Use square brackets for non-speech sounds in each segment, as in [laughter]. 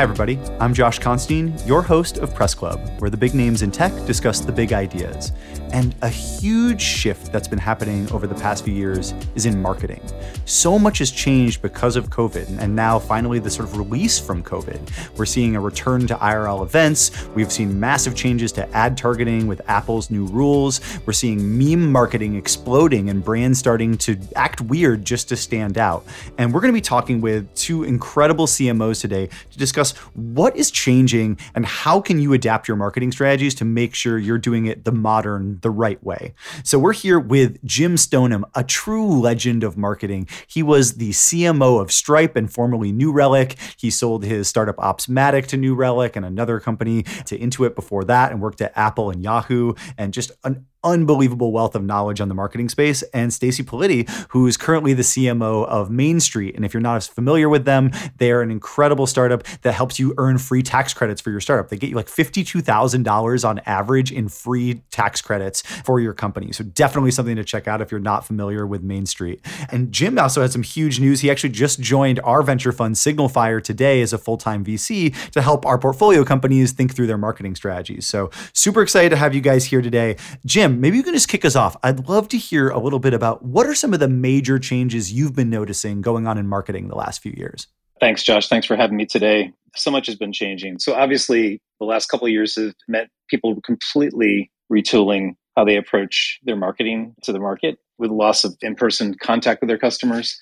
Hi, everybody. I'm Josh Constine, your host of Press Club, where the big names in tech discuss the big ideas. And a huge shift that's been happening over the past few years is in marketing. So much has changed because of COVID, and now finally the sort of release from COVID. We're seeing a return to IRL events. We've seen massive changes to ad targeting with Apple's new rules. We're seeing meme marketing exploding and brands starting to act weird just to stand out. And we're going to be talking with two incredible CMOs today to discuss what is changing and how can you adapt your marketing strategies to make sure you're doing it the modern, the right way. So we're here with Jim Stoneham, a true legend of marketing. He was the CMO of Stripe and formerly New Relic. He sold his startup Opsmatic to New Relic and another company to Intuit before that and worked at Apple and Yahoo and just an unbelievable wealth of knowledge on the marketing space, and Stacy Politi, who is currently the CMO of Main Street. And if you're not as familiar with them, they are an incredible startup that helps you earn free tax credits for your startup. They get you like $52,000 on average in free tax credits for your company. So definitely something to check out if you're not familiar with Main Street. And Jim also had some huge news. He actually just joined our venture fund Signalfire today as a full-time VC to help our portfolio companies think through their marketing strategies. So super excited to have you guys here today. Jim, Jim, maybe you can just kick us off. I'd love to hear a little bit about what are some of the major changes you've been noticing going on in marketing the last few years. Thanks, Josh. Thanks for having me today. So much has been changing. So obviously, the last couple of years have met people completely retooling how they approach their marketing to the market with loss of in-person contact with their customers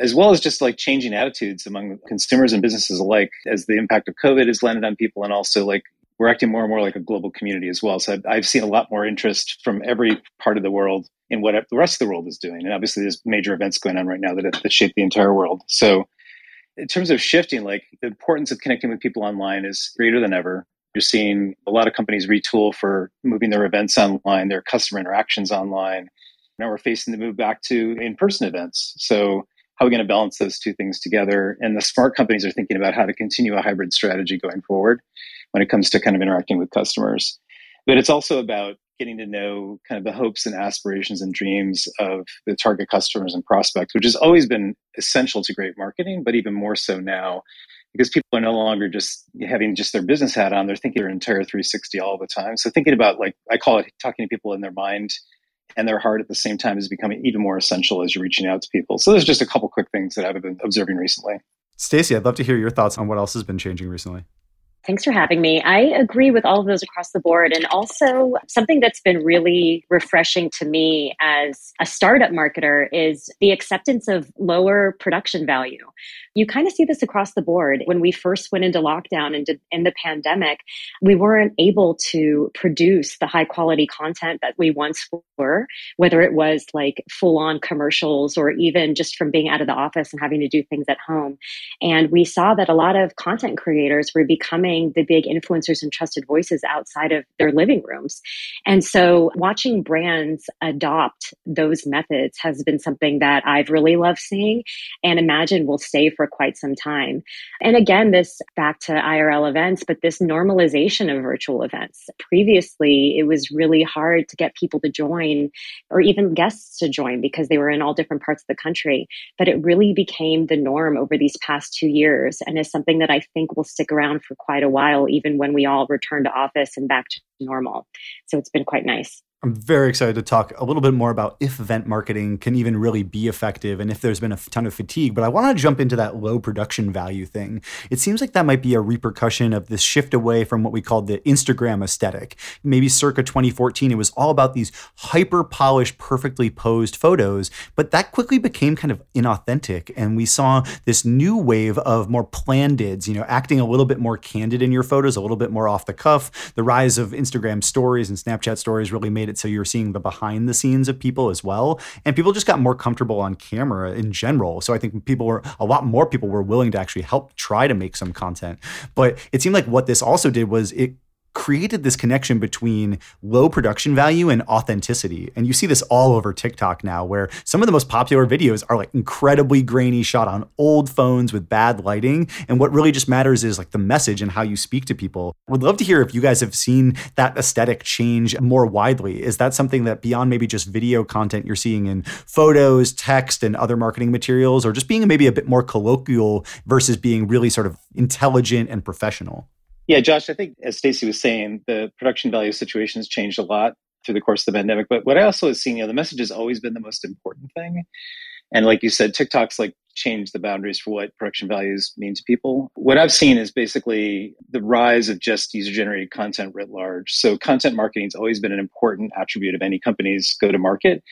as well as just like changing attitudes among consumers and businesses alike as the impact of covid has landed on people and also like we're acting more and more like a global community as well. So I've, I've seen a lot more interest from every part of the world in what the rest of the world is doing. And obviously, there's major events going on right now that, that shape the entire world. So, in terms of shifting, like the importance of connecting with people online is greater than ever. You're seeing a lot of companies retool for moving their events online, their customer interactions online. Now we're facing the move back to in person events. So, how are we going to balance those two things together? And the smart companies are thinking about how to continue a hybrid strategy going forward when it comes to kind of interacting with customers. But it's also about getting to know kind of the hopes and aspirations and dreams of the target customers and prospects, which has always been essential to great marketing, but even more so now because people are no longer just having just their business hat on, they're thinking their entire 360 all the time. So thinking about like I call it talking to people in their mind and their heart at the same time is becoming even more essential as you're reaching out to people. So there's just a couple quick things that I've been observing recently. Stacy, I'd love to hear your thoughts on what else has been changing recently. Thanks for having me. I agree with all of those across the board. And also, something that's been really refreshing to me as a startup marketer is the acceptance of lower production value. You kind of see this across the board. When we first went into lockdown and in the pandemic, we weren't able to produce the high quality content that we once were, whether it was like full on commercials or even just from being out of the office and having to do things at home. And we saw that a lot of content creators were becoming the big influencers and trusted voices outside of their living rooms. And so watching brands adopt those methods has been something that I've really loved seeing and imagine will stay for quite some time. And again, this back to IRL events, but this normalization of virtual events. Previously, it was really hard to get people to join or even guests to join because they were in all different parts of the country. But it really became the norm over these past two years and is something that I think will stick around for quite a while, even when we all return to office and back to normal. So it's been quite nice. I'm very excited to talk a little bit more about if event marketing can even really be effective and if there's been a ton of fatigue. But I want to jump into that low production value thing. It seems like that might be a repercussion of this shift away from what we called the Instagram aesthetic. Maybe circa 2014, it was all about these hyper polished, perfectly posed photos, but that quickly became kind of inauthentic. And we saw this new wave of more plandids, you know, acting a little bit more candid in your photos, a little bit more off the cuff. The rise of Instagram stories and Snapchat stories really made made it so you're seeing the behind the scenes of people as well. And people just got more comfortable on camera in general. So I think people were, a lot more people were willing to actually help try to make some content. But it seemed like what this also did was it created this connection between low production value and authenticity. And you see this all over TikTok now, where some of the most popular videos are like incredibly grainy, shot on old phones with bad lighting. And what really just matters is like the message and how you speak to people. Would love to hear if you guys have seen that aesthetic change more widely. Is that something that beyond maybe just video content you're seeing in photos, text, and other marketing materials, or just being maybe a bit more colloquial versus being really sort of intelligent and professional? Yeah, Josh, I think as Stacy was saying, the production value situation has changed a lot through the course of the pandemic. But what I also have seen, you know, the message has always been the most important thing. And like you said, TikTok's like changed the boundaries for what production values mean to people. What I've seen is basically the rise of just user generated content writ large. So content marketing has always been an important attribute of any company's go to market.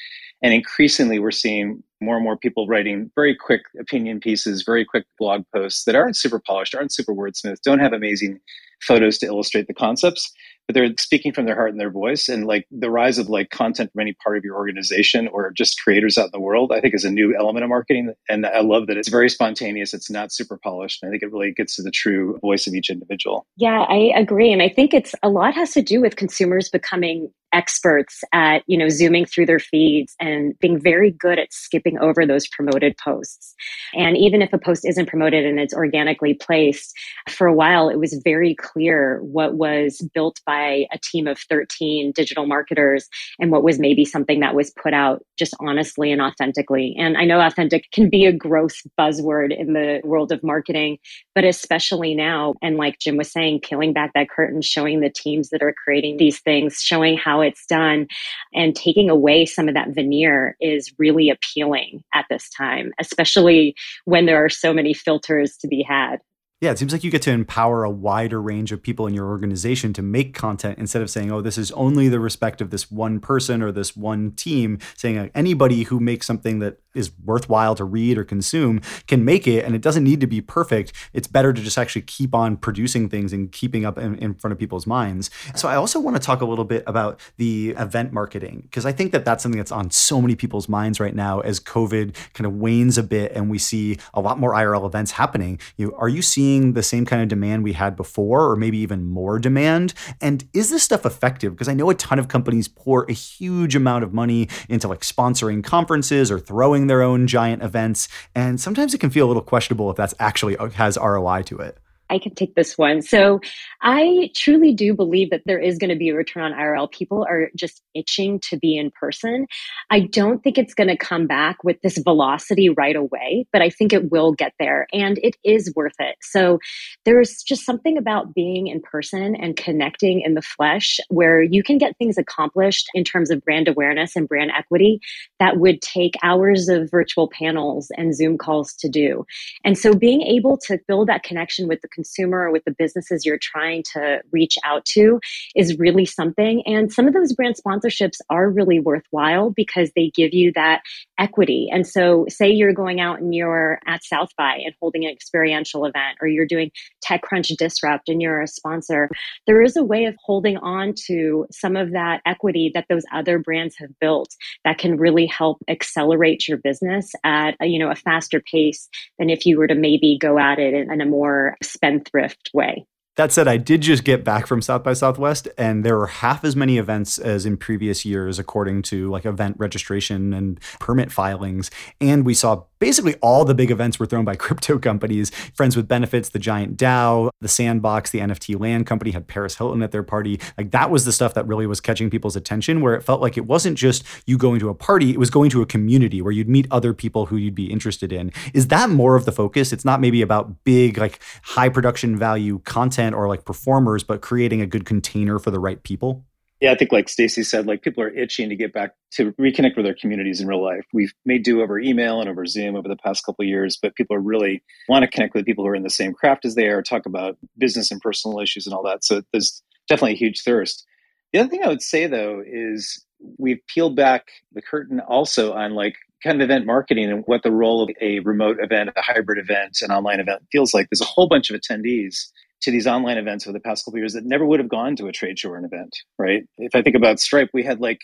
And increasingly, we're seeing more and more people writing very quick opinion pieces, very quick blog posts that aren't super polished, aren't super wordsmith, don't have amazing photos to illustrate the concepts but they're speaking from their heart and their voice. And like the rise of like content from any part of your organization or just creators out in the world i think is a new element of marketing. And i love that it's very spontaneous it's not super polished. And i think it really gets to the true voice of each individual. Yeah i agree. And i think it's a lot has to do with consumers becoming experts at you know zooming through their feeds and being very good at skipping over those promoted posts. And even if a post isn't promoted and it's organically placed for a while it was very clear what was built by a team of 13 digital marketers and what was maybe something that was put out just honestly and authentically. And i know authentic can be a gross buzzword in the world of marketing but especially now and like jim was saying peeling back that curtain showing the teams that are creating these things showing how it's done and taking away some of that veneer is really appealing at this time, especially when there are so many filters to be had. Yeah, it seems like you get to empower a wider range of people in your organization to make content instead of saying, oh, this is only the respect of this one person or this one team, saying anybody who makes something that is worthwhile to read or consume can make it and it doesn't need to be perfect. It's better to just actually keep on producing things and keeping up in, in front of people's minds. So i also want to talk a little bit about the event marketing because i think that that's something that's on so many people's minds right now as covid kind of wanes a bit and we see a lot more irl events happening. You are you seeing the same kind of demand we had before or maybe even more demand? And is this stuff effective? Because i know a ton of companies pour a huge amount of money into like sponsoring conferences or throwing their own giant events. And sometimes it can feel a little questionable if that's actually uh, has ROI to it. I can take this one. So I truly do believe that there is going to be a return on IRL. People are just itching to be in person. I don't think it's going to come back with this velocity right away, but I think it will get there and it is worth it. So there's just something about being in person and connecting in the flesh where you can get things accomplished in terms of brand awareness and brand equity that would take hours of virtual panels and Zoom calls to do. And so being able to build that connection with the consumer or with the businesses you're trying to reach out to is really something. And some of those brand sponsorships are really worthwhile because they give you that equity. And so, say you're going out and you're at South by and holding an experiential event, or you're doing TechCrunch Disrupt and you're a sponsor, there is a way of holding on to some of that equity that those other brands have built that can really help accelerate your business at a, you know a faster pace than if you were to maybe go at it in, in a more spendthrift way. That said, I did just get back from South by Southwest, and there were half as many events as in previous years, according to like event registration and permit filings. And we saw basically all the big events were thrown by [laughs] crypto companies. Friends with Benefits, the Giant DAO, the Sandbox, the NFT Land Company had Paris Hilton at their party. Like that was the stuff that really was catching people's attention, where it felt like it wasn't just you going to a party, it was going to a community where you'd meet other people who you'd be interested in. Is that more of the focus? It's not maybe about big, like high production value content or like performers, but creating a good container for the right people? Yeah, I think like Stacy said, like people are itching to get back to reconnect with their communities in real life. We've made do over email and over Zoom over the past couple years, but people are really want to connect with people who are in the same craft as they are, talk about business and personal issues and all that. So there's definitely a huge thirst. The other thing I would say though is we've peeled back the curtain also on like kind of event marketing and what the role of a remote event, a hybrid event, an online event feels like. There's a whole bunch of attendees to these online events over the past couple years that never would have gone to a trade show or an event, right? If I think about Stripe, we had like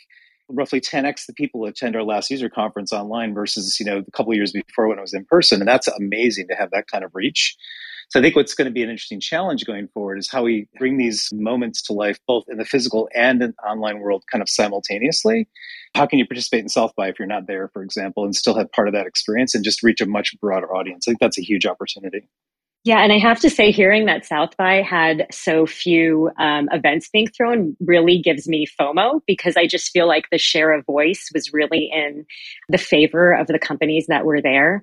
roughly 10x the people attend our last user conference online versus, you know, a couple years before when it was in person. And that's amazing to have that kind of reach. So I think what's going to be an interesting challenge going forward is how we bring these moments to life, both in the physical and in the online world, kind of simultaneously. How can you participate in South by if you're not there, for example, and still have part of that experience and just reach a much broader audience? I think that's a huge opportunity. Yeah, and I have to say, hearing that South by had so few um, events being thrown really gives me FOMO because I just feel like the share of voice was really in the favor of the companies that were there.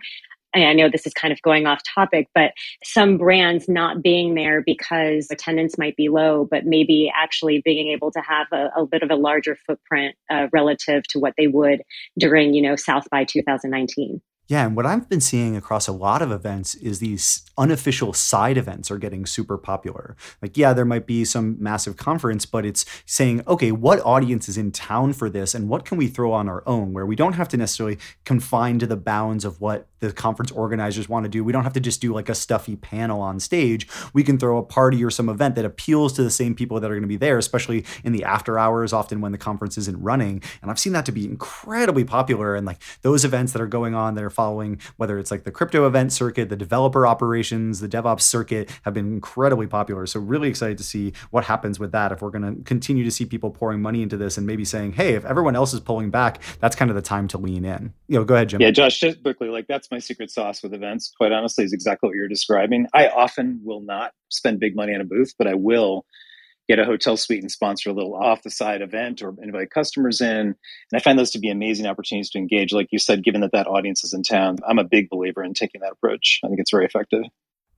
And I know this is kind of going off topic, but some brands not being there because attendance might be low, but maybe actually being able to have a, a bit of a larger footprint uh, relative to what they would during, you know, South by 2019. Yeah, and what I've been seeing across a lot of events is these unofficial side events are getting super popular. Like, yeah, there might be some massive conference, but it's saying, okay, what audience is in town for this and what can we throw on our own where we don't have to necessarily confine to the bounds of what the conference organizers want to do. We don't have to just do like a stuffy panel on stage. We can throw a party or some event that appeals to the same people that are going to be there, especially in the after hours, often when the conference isn't running. And I've seen that to be incredibly popular. And like those events that are going on that are following, whether it's like the crypto event circuit, the developer operations, the DevOps circuit, have been incredibly popular. So really excited to see what happens with that. If we're going to continue to see people pouring money into this and maybe saying, hey, if everyone else is pulling back, that's kind of the time to lean in. You know, go ahead, Jim. Yeah, Josh, just quickly, like that's my secret sauce with events. Quite honestly, is exactly what you're describing. I often will not spend big money on a booth, but I will get a hotel suite and sponsor a little off the side event or invite customers in. And I find those to be amazing opportunities to engage. Like you said, given that that audience is in town, I'm a big believer in taking that approach. I think it's very effective.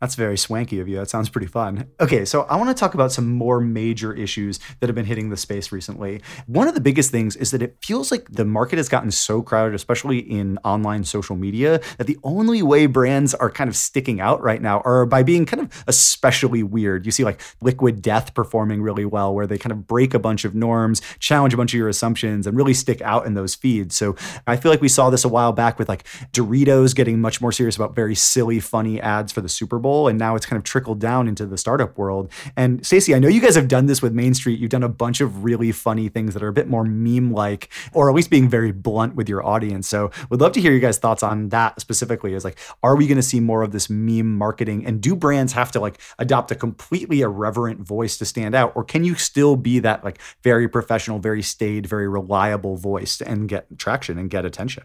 That's very swanky of you. That sounds pretty fun. Okay, so I want to talk about some more major issues that have been hitting the space recently. One of the biggest things is that it feels like the market has gotten so crowded, especially in online social media, that the only way brands are kind of sticking out right now are by being kind of especially weird. You see like Liquid Death performing really well, where they kind of break a bunch of norms, challenge a bunch of your assumptions, and really stick out in those feeds. So I feel like we saw this a while back with like Doritos getting much more serious about very silly, funny ads for the Super Bowl and now it's kind of trickled down into the startup world. And Stacey, I know you guys have done this with Main Street. You've done a bunch of really funny things that are a bit more meme-like, or at least being very blunt with your audience. So would love to hear you guys' thoughts on that specifically. Is like, are we going to see more of this meme marketing? And do brands have to like adopt a completely irreverent voice to stand out, or can you still be that like very professional, very staid, very reliable voice and get traction and get attention?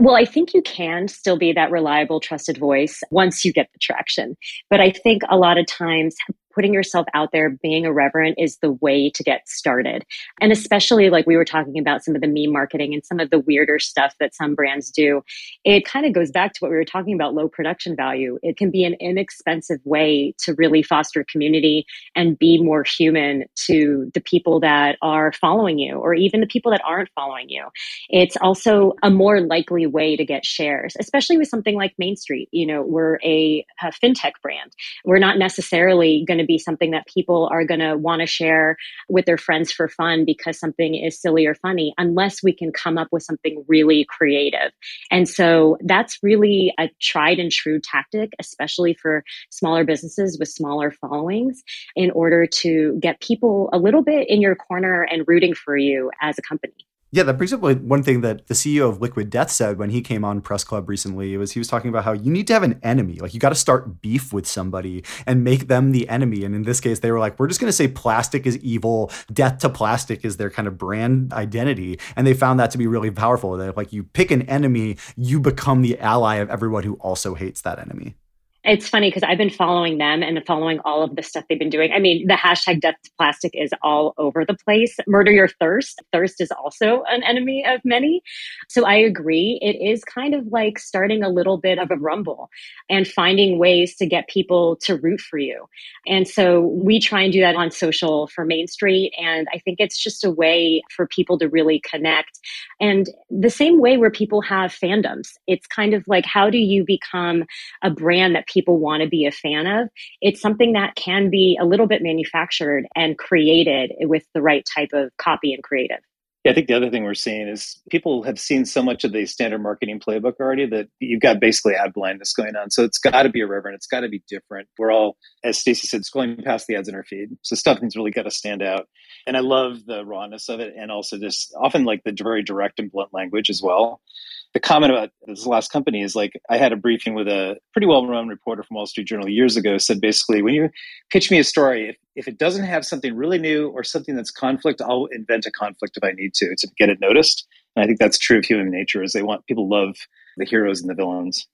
Well, I think you can still be that reliable, trusted voice once you get the traction. But I think a lot of times putting yourself out there, being irreverent is the way to get started. And especially like we were talking about some of the meme marketing and some of the weirder stuff that some brands do. It kind of goes back to what we were talking about low production value. It can be an inexpensive way to really foster community and be more human to the people that are following you or even the people that aren't following you. It's also a more likely way to get shares, especially with something like Main Street. You know, we're a, a fintech brand. We're not necessarily going to be something that people are going to want to share with their friends for fun because something is silly or funny, unless we can come up with something really creative. And so that's really a tried and true tactic, especially for smaller businesses with smaller followings, in order to get people a little bit in your corner and rooting for you as a company. Yeah, that brings up one thing that the CEO of Liquid Death said when he came on Press Club recently. Was he was talking about how you need to have an enemy. Like you got to start beef with somebody and make them the enemy. And in this case, they were like, we're just going to say plastic is evil. Death to plastic is their kind of brand identity, and they found that to be really powerful. That like you pick an enemy, you become the ally of everyone who also hates that enemy. It's funny because I've been following them and following all of the stuff they've been doing. I mean, the hashtag death to plastic is all over the place. Murder your thirst. Thirst is also an enemy of many. So I agree. It is kind of like starting a little bit of a rumble and finding ways to get people to root for you. And so we try and do that on social for Main Street. And I think it's just a way for people to really connect. And the same way where people have fandoms, it's kind of like how do you become a brand that people want to be a fan of, it's something that can be a little bit manufactured and created with the right type of copy and creative. Yeah, I think the other thing we're seeing is people have seen so much of the standard marketing playbook already that you've got basically ad blindness going on. So it's got to be irreverent. It's got to be different. We're all, as Stacey said, scrolling past the ads in our feed. So stuffing's really got to stand out. And I love the rawness of it and also just often like the very direct and blunt language as well. The comment about this last company is like I had a briefing with a pretty well-known reporter from Wall Street Journal years ago. Said basically, when you pitch me a story, if, if it doesn't have something really new or something that's conflict, I'll invent a conflict if I need to to get it noticed. And I think that's true of human nature. Is they want people love the heroes and the villains.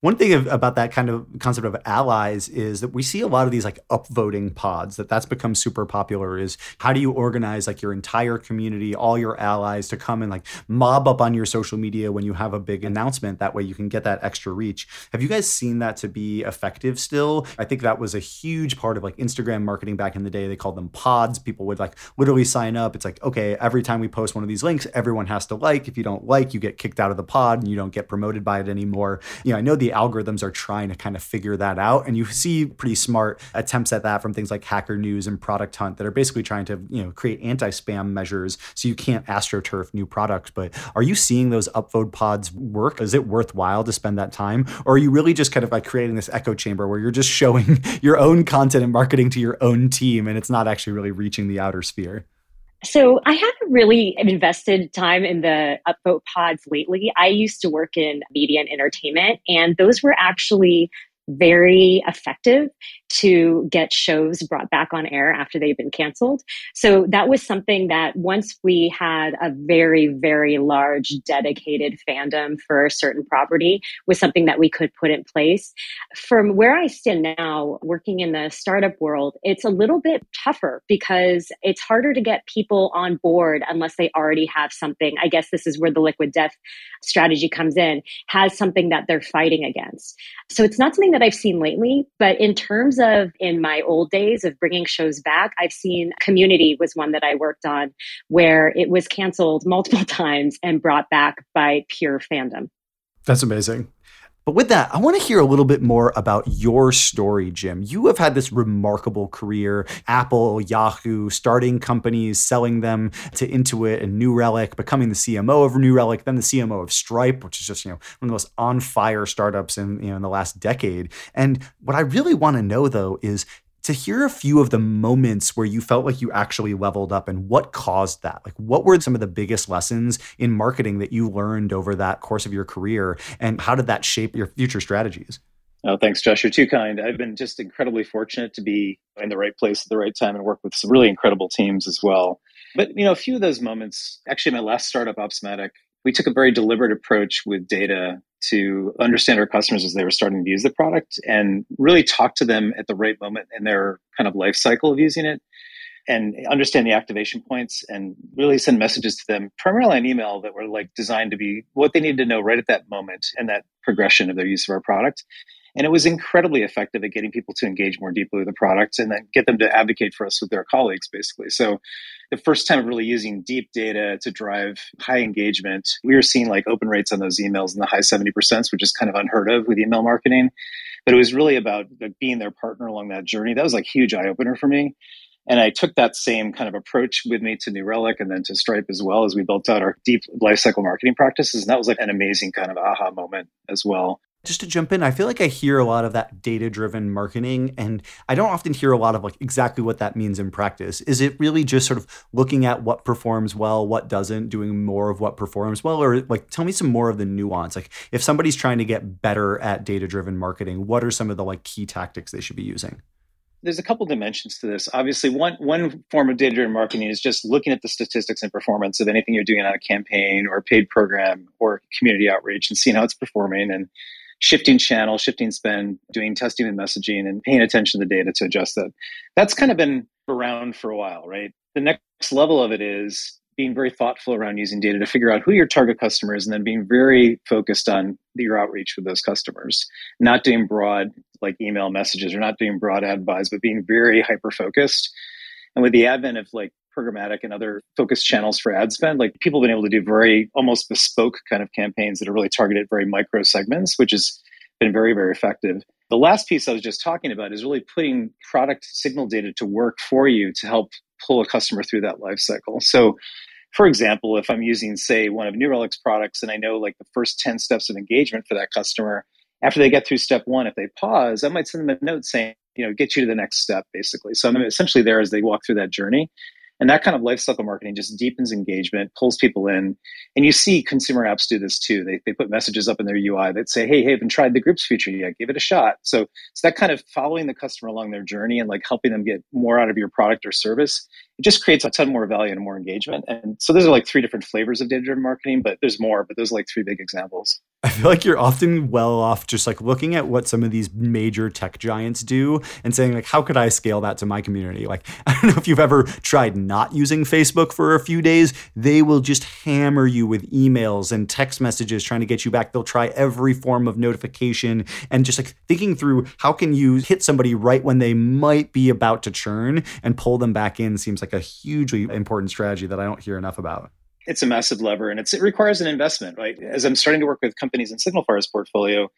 One thing of, about that kind of concept of allies is that we see a lot of these like upvoting pods that that's become super popular is how do you organize like your entire community, all your allies to come and like mob up on your social media when you have a big announcement that way you can get that extra reach. Have you guys seen that to be effective still? I think that was a huge part of like Instagram marketing back in the day. They called them pods. People would like literally sign up. It's like, okay, every time we post one of these links, everyone has to like. If you don't like, you get kicked out of the pod and you don't get promoted by it anymore. You know, I know the algorithms are trying to kind of figure that out. And you see pretty smart attempts at that from things like Hacker News and Product Hunt that are basically trying to, you know, create anti-spam measures so you can't astroturf new products. But are you seeing those upvote pods work? Is it worthwhile to spend that time? Or are you really just kind of like creating this echo chamber where you're just showing [laughs] your own content and marketing to your own team and it's not actually really reaching the outer sphere? So I haven't really invested time in the upvote pods lately. I used to work in media and entertainment, and those were actually very effective to get shows brought back on air after they've been canceled. So that was something that once we had a very, very large dedicated fandom for a certain property was something that we could put in place. From where I stand now, working in the startup world, it's a little bit tougher because it's harder to get people on board unless they already have something. I guess this is where the liquid death strategy comes in, has something that they're fighting against. So it's not something that I've seen lately, but in terms of in my old days of bringing shows back, I've seen Community was one that I worked on where it was canceled multiple [laughs] times and brought back by pure fandom. That's amazing. But with that, I want to hear a little bit more about your story, Jim. You have had this remarkable career Apple, Yahoo, starting companies, selling them to Intuit and New Relic, becoming the CMO of New Relic, then the CMO of Stripe, which is just, you know, one of the most on fire startups in, you know, in the last decade. And what I really want to know though is to hear a few of the moments where you felt like you actually leveled up and what caused that. Like, what were some of the biggest lessons in marketing that you learned over that course of your career? And how did that shape your future strategies? Oh, thanks, Josh. You're too kind. I've been just incredibly fortunate to be in the right place at the right time and work with some really incredible teams as well. But, you know, a few of those moments, actually, my last startup, Opsmatic, we took a very deliberate approach with data to understand our customers as they were starting to use the product and really talk to them at the right moment in their kind of life cycle of using it and understand the activation points and really send messages to them primarily on email that were like designed to be what they needed to know right at that moment and that progression of their use of our product and it was incredibly effective at getting people to engage more deeply with the product and then get them to advocate for us with their colleagues, basically. So the first time really using deep data to drive high engagement, we were seeing like open rates on those emails in the high 70%, which is kind of unheard of with email marketing. But it was really about like being their partner along that journey. That was like huge eye opener for me. And I took that same kind of approach with me to New Relic and then to Stripe as well as we built out our deep lifecycle marketing practices. And that was like an amazing kind of aha moment as well just to jump in, I feel like I hear a lot of that data driven marketing, and I don't often hear a lot of like exactly what that means in practice. Is it really just sort of looking at what performs well, what doesn't, doing more of what performs well, or like tell me some more of the nuance? Like if somebody's trying to get better at data driven marketing, what are some of the like key tactics they should be using? there's a couple dimensions to this. Obviously, one one form of data driven marketing is just looking at the statistics and performance of anything you're doing on a campaign or a paid program or community outreach and seeing how it's performing and shifting channel, shifting spend, doing testing and messaging, and paying attention to the data to adjust that. That's kind of been around for a while, right? The next level of it is being very thoughtful around using data to figure out who your target customer is and then being very focused on your outreach with those customers not doing broad like email messages or not doing broad ad buys but being very hyper focused and with the advent of like programmatic and other focused channels for ad spend, like people have been able to do very almost bespoke kind of campaigns that are really targeted very micro segments, which has been very, very effective. The last piece I was just talking about is really putting product signal data to work for you to help pull a customer through that life cycle. So for example, if I'm using, say, one of New Relic's products and I know like the first 10 steps of engagement for that customer, after they get through step one, if they pause, I might send them a note saying, you know, get you to the next step, basically. So I'm essentially there as they walk through that journey. And that kind of lifecycle marketing just deepens engagement, pulls people in. And you see consumer apps do this too. They, they put messages up in their UI that say, hey, hey, haven't tried the groups feature yet. Give it a shot. So, so that kind of following the customer along their journey and like helping them get more out of your product or service, it just creates a ton more value and more engagement. And so those are like three different flavors of data driven marketing, but there's more, but those are like three big examples. I feel like you're often well off just like looking at what some of these major tech giants do and saying like how could I scale that to my community? Like [laughs] I don't know if you've ever tried not using Facebook for a few days, they will just hammer you with emails and text messages trying to get you back. They'll try every form of notification and just like thinking through how can you hit somebody right when they might be about to churn and pull them back in seems like a hugely important strategy that I don't hear enough about it's a massive lever and it requires an investment, right? As I'm starting to work with companies in Signalfire's portfolio,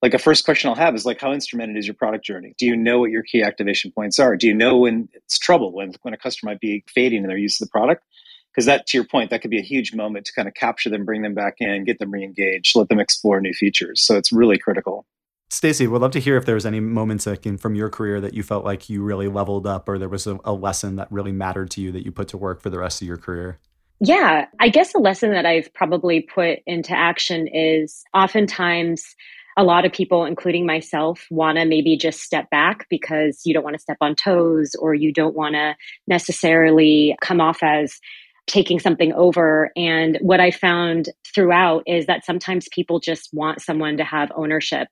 like a first question I'll have is like, how instrumented is your product journey? Do you know what your key activation points are? Do you know when it's trouble, when, when a customer might be fading in their use of the product? Because that, to your point, that could be a huge moment to kind of capture them, bring them back in, get them re-engaged, let them explore new features. So it's really critical. Stacy, would love to hear if there was any moments in, from your career that you felt like you really leveled up or there was a, a lesson that really mattered to you that you put to work for the rest of your career. Yeah, I guess a lesson that I've probably put into action is oftentimes a lot of people, including myself, want to maybe just step back because you don't want to step on toes or you don't want to necessarily come off as taking something over. And what I found throughout is that sometimes people just want someone to have ownership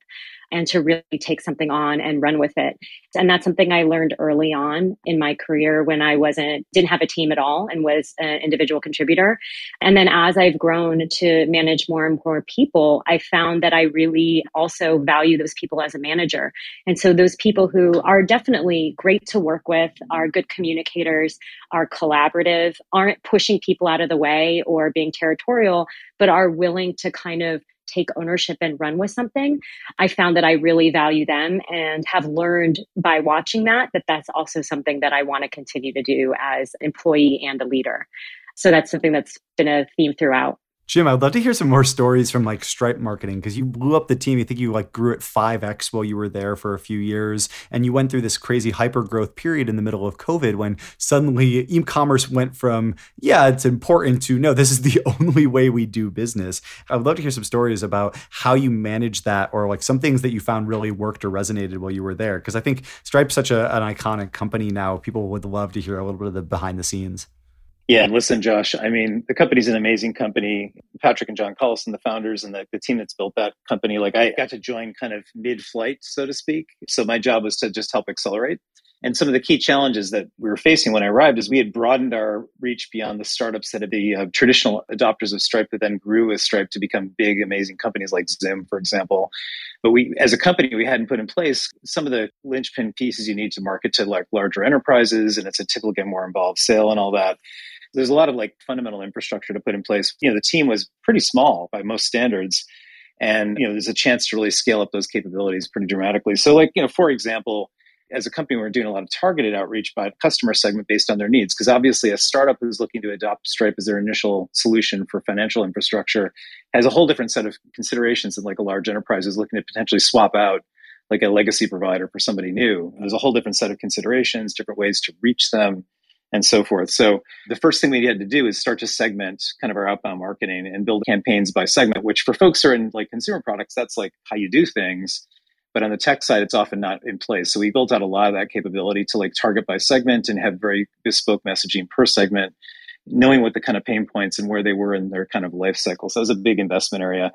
and to really take something on and run with it. And that's something I learned early on in my career when I wasn't, didn't have a team at all and was an individual contributor. And then as I've grown to manage more and more people, I found that I really also value those people as a manager. And so those people who are definitely great to work with, are good communicators, are collaborative, aren't pushing people out of the way or being territorial, but are willing to kind of take ownership and run with something, I found that I really value them and have learned by watching that that that's also something that I want to continue to do as employee and a leader. So that's something that's been a theme throughout. Jim, I'd love to hear some more stories from like Stripe marketing because you blew up the team. You think you like grew at 5x while you were there for a few years. And you went through this crazy hyper growth period in the middle of COVID when suddenly e commerce went from, yeah, it's important to no, this is the [laughs] only way we do business. I'd love to hear some stories about how you managed that or like some things that you found really worked or resonated while you were there. Because I think Stripe's such a, an iconic company now. People would love to hear a little bit of the behind the scenes. Yeah, listen, Josh. I mean, the company's an amazing company. Patrick and John Collison, the founders, and the, the team that's built that company. Like, I got to join kind of mid-flight, so to speak. So my job was to just help accelerate. And some of the key challenges that we were facing when I arrived is we had broadened our reach beyond the startups that had been uh, traditional adopters of Stripe that then grew with Stripe to become big, amazing companies like Zim, for example. But we, as a company, we hadn't put in place some of the linchpin pieces you need to market to like larger enterprises, and it's a typical more involved sale and all that there's a lot of like fundamental infrastructure to put in place. You know, the team was pretty small by most standards. And, you know, there's a chance to really scale up those capabilities pretty dramatically. So, like, you know, for example, as a company, we're doing a lot of targeted outreach by customer segment based on their needs. Because obviously, a startup who's looking to adopt Stripe as their initial solution for financial infrastructure has a whole different set of considerations than like a large enterprise is looking to potentially swap out like a legacy provider for somebody new. There's a whole different set of considerations, different ways to reach them, and so forth. So the first thing we had to do is start to segment kind of our outbound marketing and build campaigns by segment, which for folks who are in like consumer products, that's like how you do things. But on the tech side, it's often not in place. So we built out a lot of that capability to like target by segment and have very bespoke messaging per segment, knowing what the kind of pain points and where they were in their kind of life cycle. So that was a big investment area.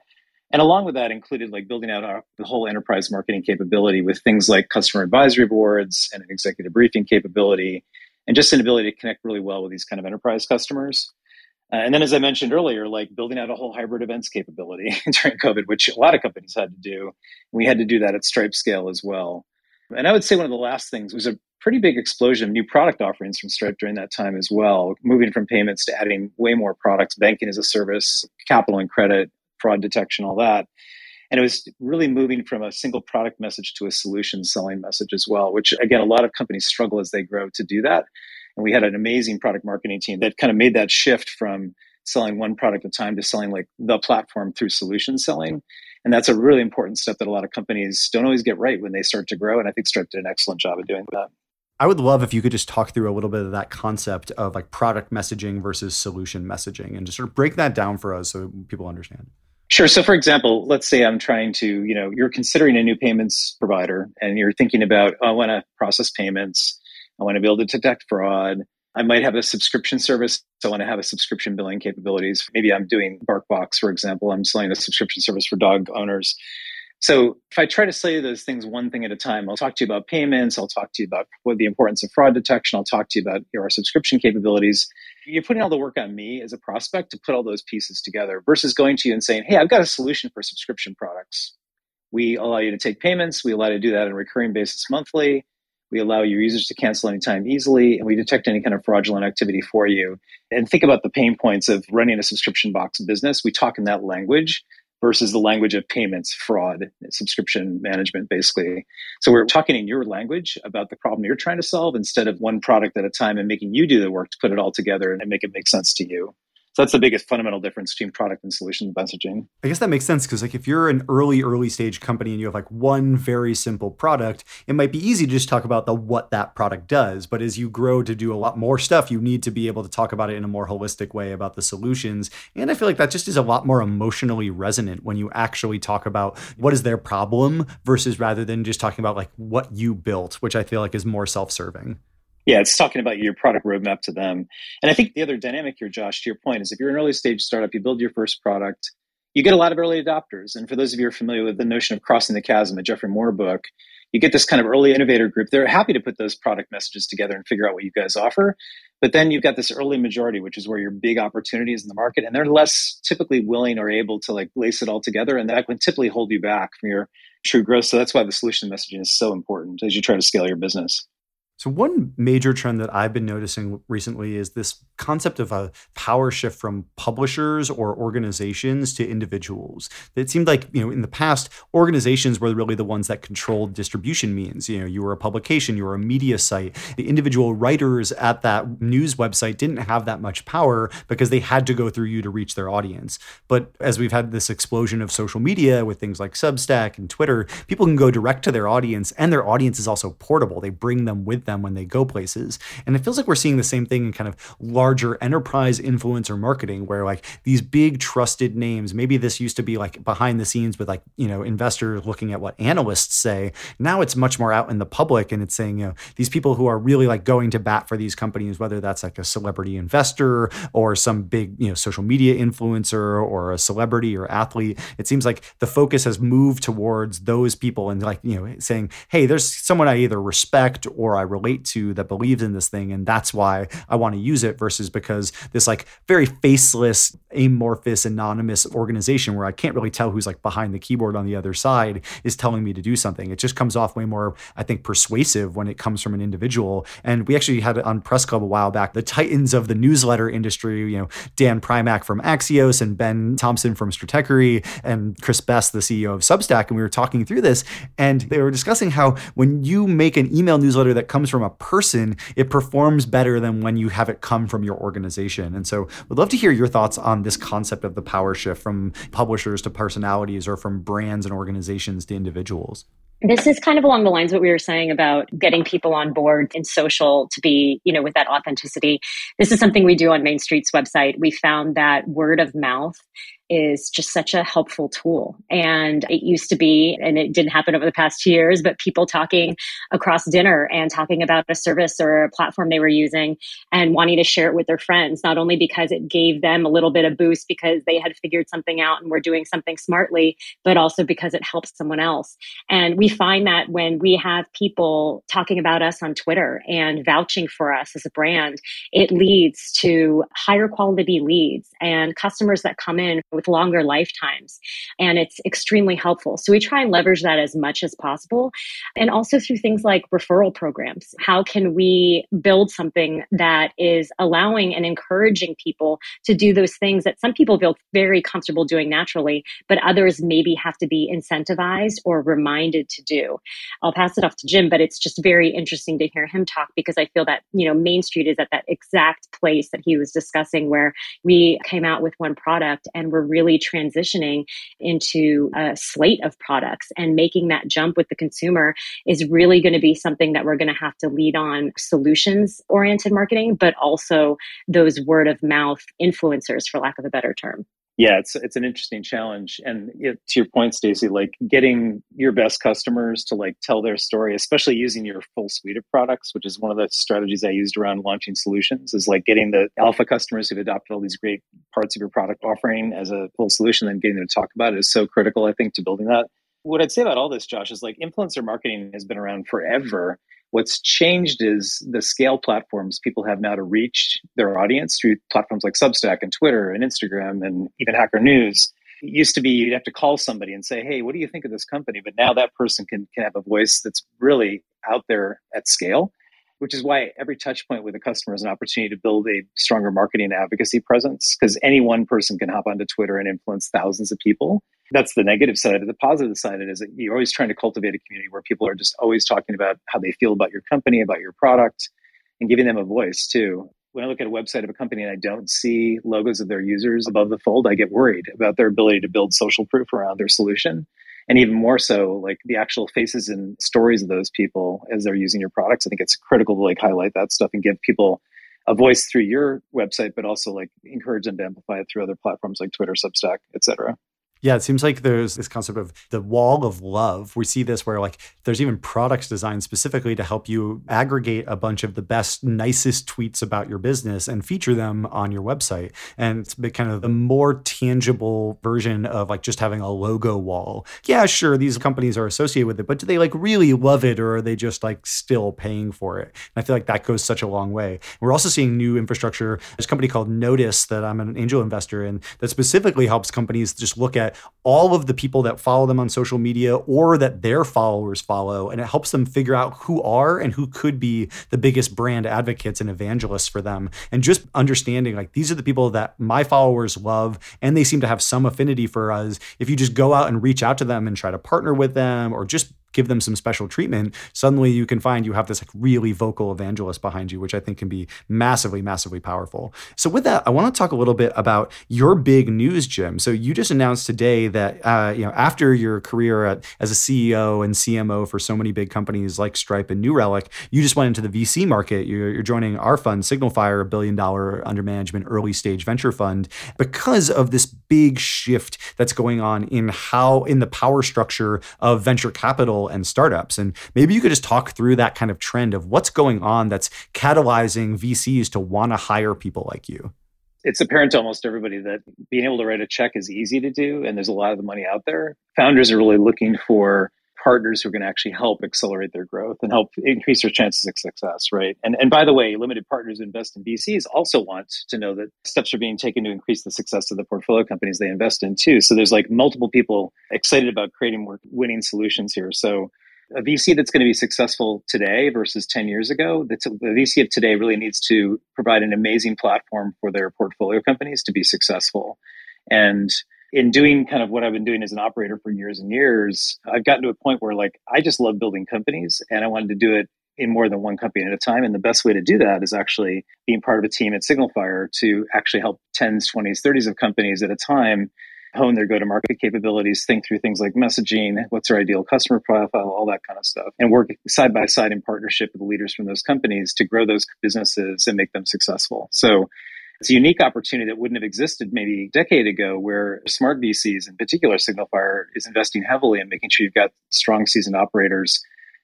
And along with that included like building out our, the whole enterprise marketing capability with things like customer advisory boards and an executive briefing capability and just an ability to connect really well with these kind of enterprise customers. Uh, and then, as I mentioned earlier, like building out a whole hybrid events capability [laughs] during COVID, which a lot of companies had to do. We had to do that at Stripe scale as well. And I would say one of the last things was a pretty big explosion of new product offerings from Stripe during that time as well, moving from payments to adding way more products, banking as a service, capital and credit, fraud detection, all that. And it was really moving from a single product message to a solution selling message as well, which again, a lot of companies struggle as they grow to do that. And we had an amazing product marketing team that kind of made that shift from selling one product at a time to selling like the platform through solution selling. And that's a really important step that a lot of companies don't always get right when they start to grow. And I think Stripe did an excellent job of doing that. I would love if you could just talk through a little bit of that concept of like product messaging versus solution messaging and just sort of break that down for us so people understand. Sure. So, for example, let's say I'm trying to, you know, you're considering a new payments provider and you're thinking about, oh, I want to process payments. I want to be able to detect fraud. I might have a subscription service. So I want to have a subscription billing capabilities. Maybe I'm doing BarkBox, for example. I'm selling a subscription service for dog owners. So if I try to say those things one thing at a time, I'll talk to you about payments. I'll talk to you about what the importance of fraud detection. I'll talk to you about our subscription capabilities. You're putting all the work on me as a prospect to put all those pieces together versus going to you and saying, Hey, I've got a solution for subscription products. We allow you to take payments. We allow you to do that on a recurring basis monthly. We allow your users to cancel anytime easily, and we detect any kind of fraudulent activity for you. And think about the pain points of running a subscription box business. We talk in that language versus the language of payments, fraud, subscription management, basically. So we're talking in your language about the problem you're trying to solve instead of one product at a time and making you do the work to put it all together and make it make sense to you. So that's the biggest fundamental difference between product and solution messaging. I guess that makes sense because like if you're an early early stage company and you have like one very simple product, it might be easy to just talk about the what that product does, but as you grow to do a lot more stuff, you need to be able to talk about it in a more holistic way about the solutions. And I feel like that just is a lot more emotionally resonant when you actually talk about what is their problem versus rather than just talking about like what you built, which I feel like is more self-serving. Yeah, it's talking about your product roadmap to them. And I think the other dynamic here, Josh, to your point, is if you're an early stage startup, you build your first product, you get a lot of early adopters. And for those of you who are familiar with the notion of crossing the chasm, a Jeffrey Moore book, you get this kind of early innovator group. They're happy to put those product messages together and figure out what you guys offer. But then you've got this early majority, which is where your big opportunities in the market, and they're less typically willing or able to like lace it all together. And that can typically hold you back from your true growth. So that's why the solution messaging is so important as you try to scale your business. So, one major trend that I've been noticing recently is this concept of a power shift from publishers or organizations to individuals. It seemed like, you know, in the past, organizations were really the ones that controlled distribution means. You know, you were a publication, you were a media site. The individual writers at that news website didn't have that much power because they had to go through you to reach their audience. But as we've had this explosion of social media with things like Substack and Twitter, people can go direct to their audience, and their audience is also portable. They bring them with them when they go places. And it feels like we're seeing the same thing in kind of larger enterprise influencer marketing where like these big trusted names, maybe this used to be like behind the scenes with like, you know, investors looking at what analysts say. Now it's much more out in the public and it's saying, you know, these people who are really like going to bat for these companies, whether that's like a celebrity investor or some big, you know, social media influencer or a celebrity or athlete. It seems like the focus has moved towards those people and like, you know, saying, hey, there's someone I either respect or I relate to that believes in this thing. And that's why I want to use it versus because this like very faceless, amorphous, anonymous organization where I can't really tell who's like behind the keyboard on the other side is telling me to do something. It just comes off way more, I think, persuasive when it comes from an individual. And we actually had it on Press Club a while back, the titans of the newsletter industry, you know, Dan Primack from Axios and Ben Thompson from Stratechery and Chris Best, the CEO of Substack. And we were talking through this and they were discussing how when you make an email newsletter that comes from a person, it performs better than when you have it come from your organization. And so we'd love to hear your thoughts on this concept of the power shift from publishers to personalities or from brands and organizations to individuals. This is kind of along the lines what we were saying about getting people on board in social to be, you know, with that authenticity. This is something we do on Main Street's website. We found that word of mouth is just such a helpful tool. And it used to be, and it didn't happen over the past two years, but people talking across dinner and talking about a service or a platform they were using and wanting to share it with their friends, not only because it gave them a little bit of boost because they had figured something out and were doing something smartly, but also because it helps someone else. And we find that when we have people talking about us on Twitter and vouching for us as a brand, it leads to higher quality leads and customers that come in with longer lifetimes. And it's extremely helpful. So we try and leverage that as much as possible. And also through things like referral programs. How can we build something that is allowing and encouraging people to do those things that some people feel very comfortable doing naturally, but others maybe have to be incentivized or reminded to do? I'll pass it off to Jim, but it's just very interesting to hear him talk because I feel that, you know, Main Street is at that exact place that he was discussing where we came out with one product and we're really transitioning into a slate of products and making that jump with the consumer is really going to be something that we're going to have to lead on solutions oriented marketing, but also those word of mouth influencers, for lack of a better term yeah, it's it's an interesting challenge, and to your point, Stacy, like getting your best customers to like tell their story, especially using your full suite of products, which is one of the strategies I used around launching solutions, is like getting the alpha customers who've adopted all these great parts of your product offering as a full solution, and getting them to talk about it is so critical, I think, to building that. What I'd say about all this, Josh, is like influencer marketing has been around forever What's changed is the scale platforms people have now to reach their audience through platforms like Substack and Twitter and Instagram and even Hacker News. It used to be you'd have to call somebody and say, "Hey, what do you think of this company?" But now that person can can have a voice that's really out there at scale, which is why every touch point with a customer is an opportunity to build a stronger marketing advocacy presence because any one person can hop onto Twitter and influence thousands of people that's the negative side. Of the positive side is that you're always trying to cultivate a community where people are just always talking about how they feel about your company, about your product, and giving them a voice too. When I look at a website of a company and I don't see logos of their users above the fold, I get worried about their ability to build social proof around their solution. And even more so, like the actual faces and stories of those people as they're using your products. I think it's critical to like highlight that stuff and give people a voice through your website, but also like encourage them to amplify it through other platforms like Twitter, Substack, et cetera. Yeah, it seems like there's this concept of the wall of love. We see this where like there's even products designed specifically to help you aggregate a bunch of the best, nicest tweets about your business and feature them on your website. And it's kind of the more tangible version of like just having a logo wall. Yeah, sure, these companies are associated with it, but do they like really love it or are they just like still paying for it? And I feel like that goes such a long way. We're also seeing new infrastructure. There's a company called Notice that I'm an angel investor in that specifically helps companies just look at at all of the people that follow them on social media or that their followers follow. And it helps them figure out who are and who could be the biggest brand advocates and evangelists for them. And just understanding like these are the people that my followers love and they seem to have some affinity for us. If you just go out and reach out to them and try to partner with them or just give them some special treatment, suddenly you can find you have this like really vocal evangelist behind you, which I think can be massively, massively powerful. So with that, I want to talk a little bit about your big news, Jim. So you just announced today that uh, you know after your career at, as a CEO and CMO for so many big companies like Stripe and New Relic, you just went into the VC market. You're, you're joining our fund, Signalfire, a billion dollar under management early stage venture fund, because of this big shift that's going on in how in the power structure of venture capital and startups. And maybe you could just talk through that kind of trend of what's going on that's catalyzing VCs to want to hire people like you. It's apparent to almost everybody that being able to write a check is easy to do, and there's a lot of the money out there. Founders are really looking for partners who are going to actually help accelerate their growth and help increase their chances of success, right? And and by the way, limited partners who invest in VCs also want to know that steps are being taken to increase the success of the portfolio companies they invest in too. So there's like multiple people excited about creating more winning solutions here. So a VC that's going to be successful today versus 10 years ago, the, the VC of today really needs to provide an amazing platform for their portfolio companies to be successful. And in doing kind of what I've been doing as an operator for years and years, I've gotten to a point where like I just love building companies and I wanted to do it in more than one company at a time. And the best way to do that is actually being part of a team at Signalfire to actually help 10s, 20s, 30s of companies at a time hone their go to market capabilities, think through things like messaging, what's their ideal customer profile, all that kind of stuff, and work side by side in partnership with the leaders from those companies to grow those businesses and make them successful. So it's a unique opportunity that wouldn't have existed maybe a decade ago, where smart VCs, in particular Signalfire, is investing heavily in making sure you've got strong seasoned operators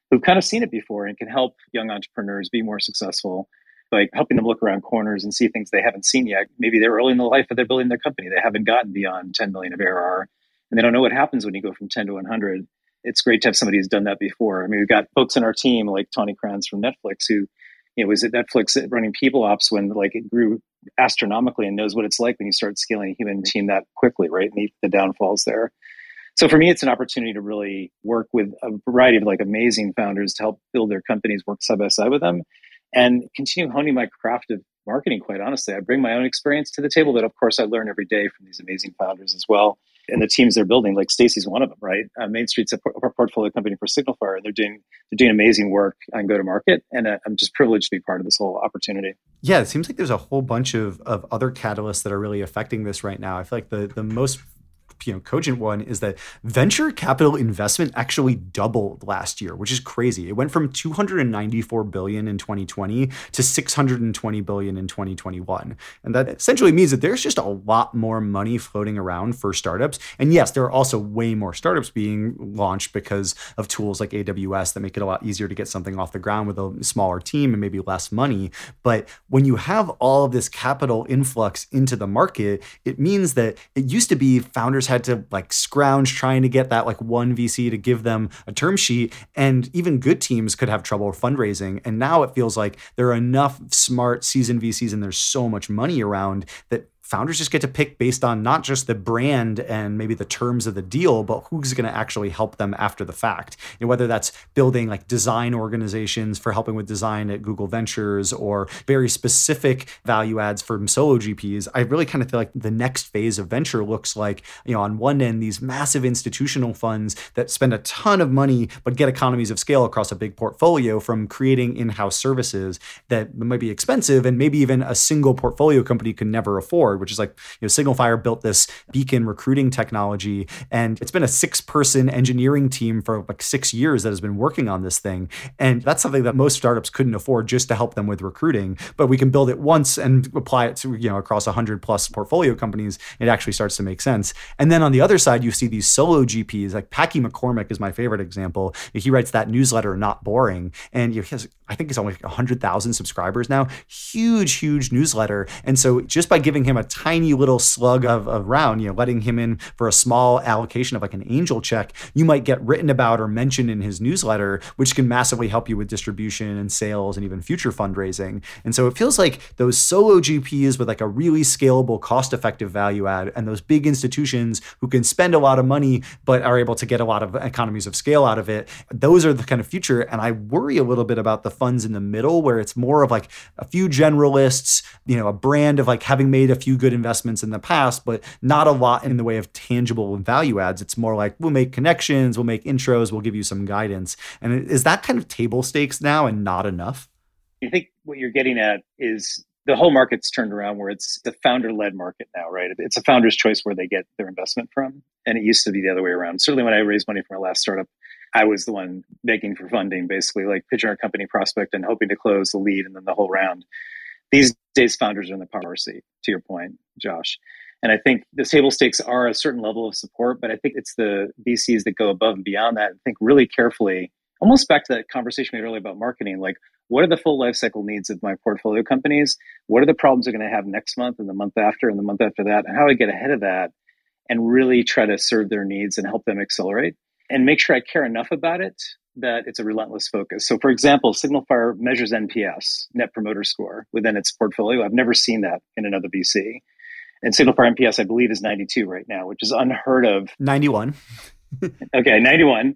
who've kind of seen it before and can help young entrepreneurs be more successful by helping them look around corners and see things they haven't seen yet. Maybe they're early in the life of they're building their company. They haven't gotten beyond 10 million of ARR and they don't know what happens when you go from 10 to 100. It's great to have somebody who's done that before. I mean, we've got folks in our team like Tawni Cranz from Netflix who you know, was at Netflix running people ops when like it grew astronomically and knows what it's like when you start scaling a human team that quickly, right? And the, downfalls there. So for me, it's an opportunity to really work with a variety of like amazing founders to help build their companies, work side by side with them, and continue honing my craft of marketing. Quite honestly, I bring my own experience to the table, but of course, I learn every day from these amazing founders as well and the teams they're building. Like Stacy's one of them, right? Uh, Main Street's a, a, portfolio company for Signalfire, and they're doing they're doing amazing work on go to market, and uh, I'm just privileged to be part of this whole opportunity. Yeah, it seems like there's a whole bunch of, of other catalysts that are really affecting this right now. I feel like the, the most you know cogent one is that venture capital investment actually doubled last year, which is crazy. It went from 294 billion in 2020 to 620 billion in 2021. And that essentially means that there's just a lot more money floating around for startups. And yes, there are also way more startups being launched because of tools like AWS that make it a lot easier to get something off the ground with a smaller team and maybe less money. But when you have all of this capital influx into the market, it means that it used to be founders had to like scrounge trying to get that like one VC to give them a term sheet. And even good teams could have trouble fundraising. And now it feels like there are enough smart seasoned VCs and there's so much money around that founders just get to pick based on not just the brand and maybe the terms of the deal, but who's going to actually help them after the fact. Whether that's building like design organizations for helping with design at Google Ventures or very specific value adds from solo GPs, I really kind of feel like the next phase of venture looks like, you know, on one end, these massive institutional funds that spend a ton of money but get economies of scale across a big portfolio from creating in-house services that might be expensive and maybe even a single portfolio company could never afford which is like, you know, Signal Fire built this beacon recruiting technology. And it's been a six person engineering team for like six years that has been working on this thing. And that's something that most startups couldn't afford just to help them with recruiting. But we can build it once and apply it to, you know, across 100 plus portfolio companies. It actually starts to make sense. And then on the other side, you see these solo GPs, like Packy McCormick is my favorite example. He writes that newsletter, Not Boring. And he has, I think he's only 100,000 subscribers now. Huge, huge newsletter. And so just by giving him a tiny little slug of, of round, you know, letting him in for a small allocation of like an angel check, you might get written about or mentioned in his newsletter, which can massively help you with distribution and sales and even future fundraising. And so it feels like those solo GPs with like a really scalable, cost effective value add, and those big institutions who can spend a lot of money but are able to get a lot of economies of scale out of it, those are the kind of future. And I worry a little bit about the funds in the middle where it's more of like a few generalists, you know, a brand of like having made a few good investments in the past, but not a lot in the way of tangible value adds. It's more like we'll make connections, we'll make intros, we'll give you some guidance. And is that kind of table stakes now and not enough? I think what you're getting at is the whole market's turned around where it's the founder led market now, right? It's a founder's choice where they get their investment from. And it used to be the other way around. Certainly when I raised money from my last startup, I was the one begging for funding, basically like pitching our company prospect and hoping to close the lead and then the whole round. These days, founders are in the power seat, to your point, Josh. And I think the table stakes are a certain level of support, but I think it's the VCs that go above and beyond that and think really carefully, almost back to that conversation we had earlier about marketing. Like, what are the full life cycle needs of my portfolio companies? What are the problems they're going to have next month and the month after and the month after that? And how do I get ahead of that and really try to serve their needs and help them accelerate and make sure I care enough about it that it's a relentless focus. So, for example, SignalFire measures NPS, Net Promoter Score, within its portfolio. I've never seen that in another VC. And SignalFire NPS, I believe, is 92 right now, which is unheard of. 91. [laughs] okay, 91.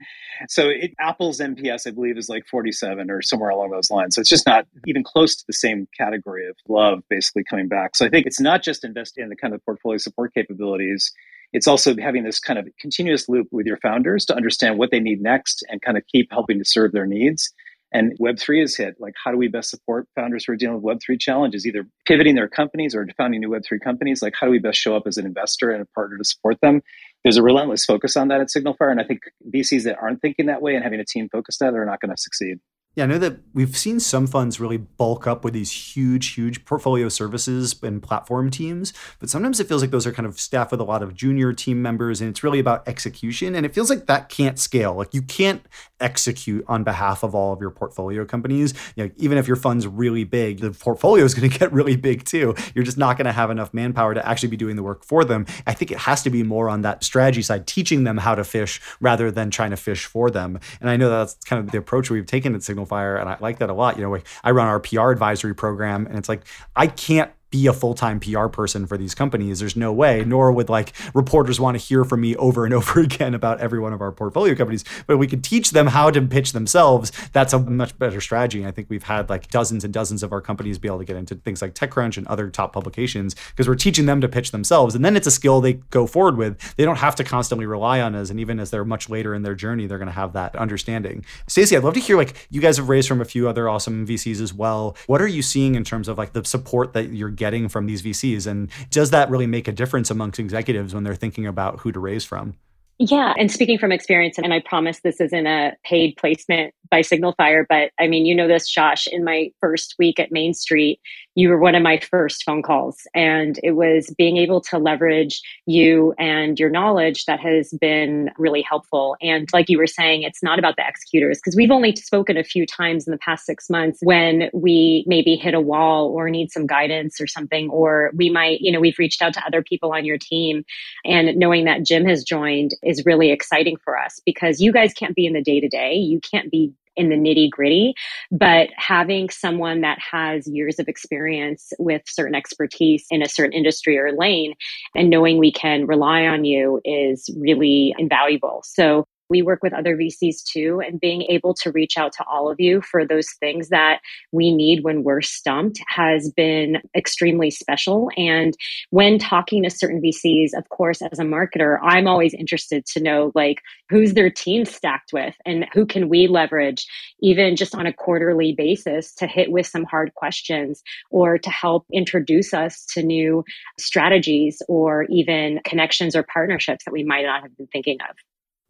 So it, Apple's NPS, I believe, is like 47 or somewhere along those lines. So it's just not even close to the same category of love basically coming back. So I think it's not just investing in the kind of portfolio support capabilities it's also having this kind of continuous loop with your founders to understand what they need next and kind of keep helping to serve their needs. And Web3 is hit. Like, how do we best support founders who are dealing with Web3 challenges, either pivoting their companies or founding new Web3 companies? Like, how do we best show up as an investor and a partner to support them? There's a relentless focus on that at SignalFire. And I think VCs that aren't thinking that way and having a team focused on it are not going to succeed. Yeah, I know that we've seen some funds really bulk up with these huge, huge portfolio services and platform teams, but sometimes it feels like those are kind of staffed with a lot of junior team members and it's really about execution. And it feels like that can't scale. Like you can't execute on behalf of all of your portfolio companies. You know, even if your fund's really big, the portfolio is going [laughs] to get really big too. You're just not going to have enough manpower to actually be doing the work for them. I think it has to be more on that strategy side, teaching them how to fish rather than trying to fish for them. And I know that's kind of the approach we've taken at Signal Fire, and I like that a lot. You know, I run our PR advisory program, and it's like I can't be a full-time PR person for these companies. There's no way, nor would like reporters want to hear from me over and [laughs] over again about every one of our portfolio companies. But we could teach them how to pitch themselves. That's a much better strategy. I think we've had like dozens and dozens of our companies be able to get into things like TechCrunch and other top publications because we're teaching them to pitch themselves. And then it's a skill they go forward with. They don't have to constantly rely on us. And even as they're much later in their journey, they're going to have that understanding. Stacey, I'd love to hear like you guys have raised from a few other awesome VCs as well. What are you seeing in terms of like the support that you're getting from these VCs? And does that really make a difference amongst executives when they're thinking about who to raise from? Yeah. And speaking from experience, and I promise this isn't a paid placement by Signal Fire, but I mean, you know this, Josh, in my first week at Main Street, you were one of my first phone calls. And it was being able to leverage you and your knowledge that has been really helpful. And like you were saying, it's not about the executors, because we've only spoken a few times in the past six months when we maybe hit a wall or need some guidance or something, or we might, you know, we've reached out to other people on your team. And knowing that Jim has joined is really exciting for us because you guys can't be in the day to day. You can't be in the nitty gritty, but having someone that has years of experience with certain expertise in a certain industry or lane and knowing we can rely on you is really invaluable. So we work with other VCs too, and being able to reach out to all of you for those things that we need when we're stumped has been extremely special. And when talking to certain VCs, of course, as a marketer, I'm always interested to know like who's their team stacked with and who can we leverage even just on a quarterly basis to hit with some hard questions or to help introduce us to new strategies or even connections or partnerships that we might not have been thinking of.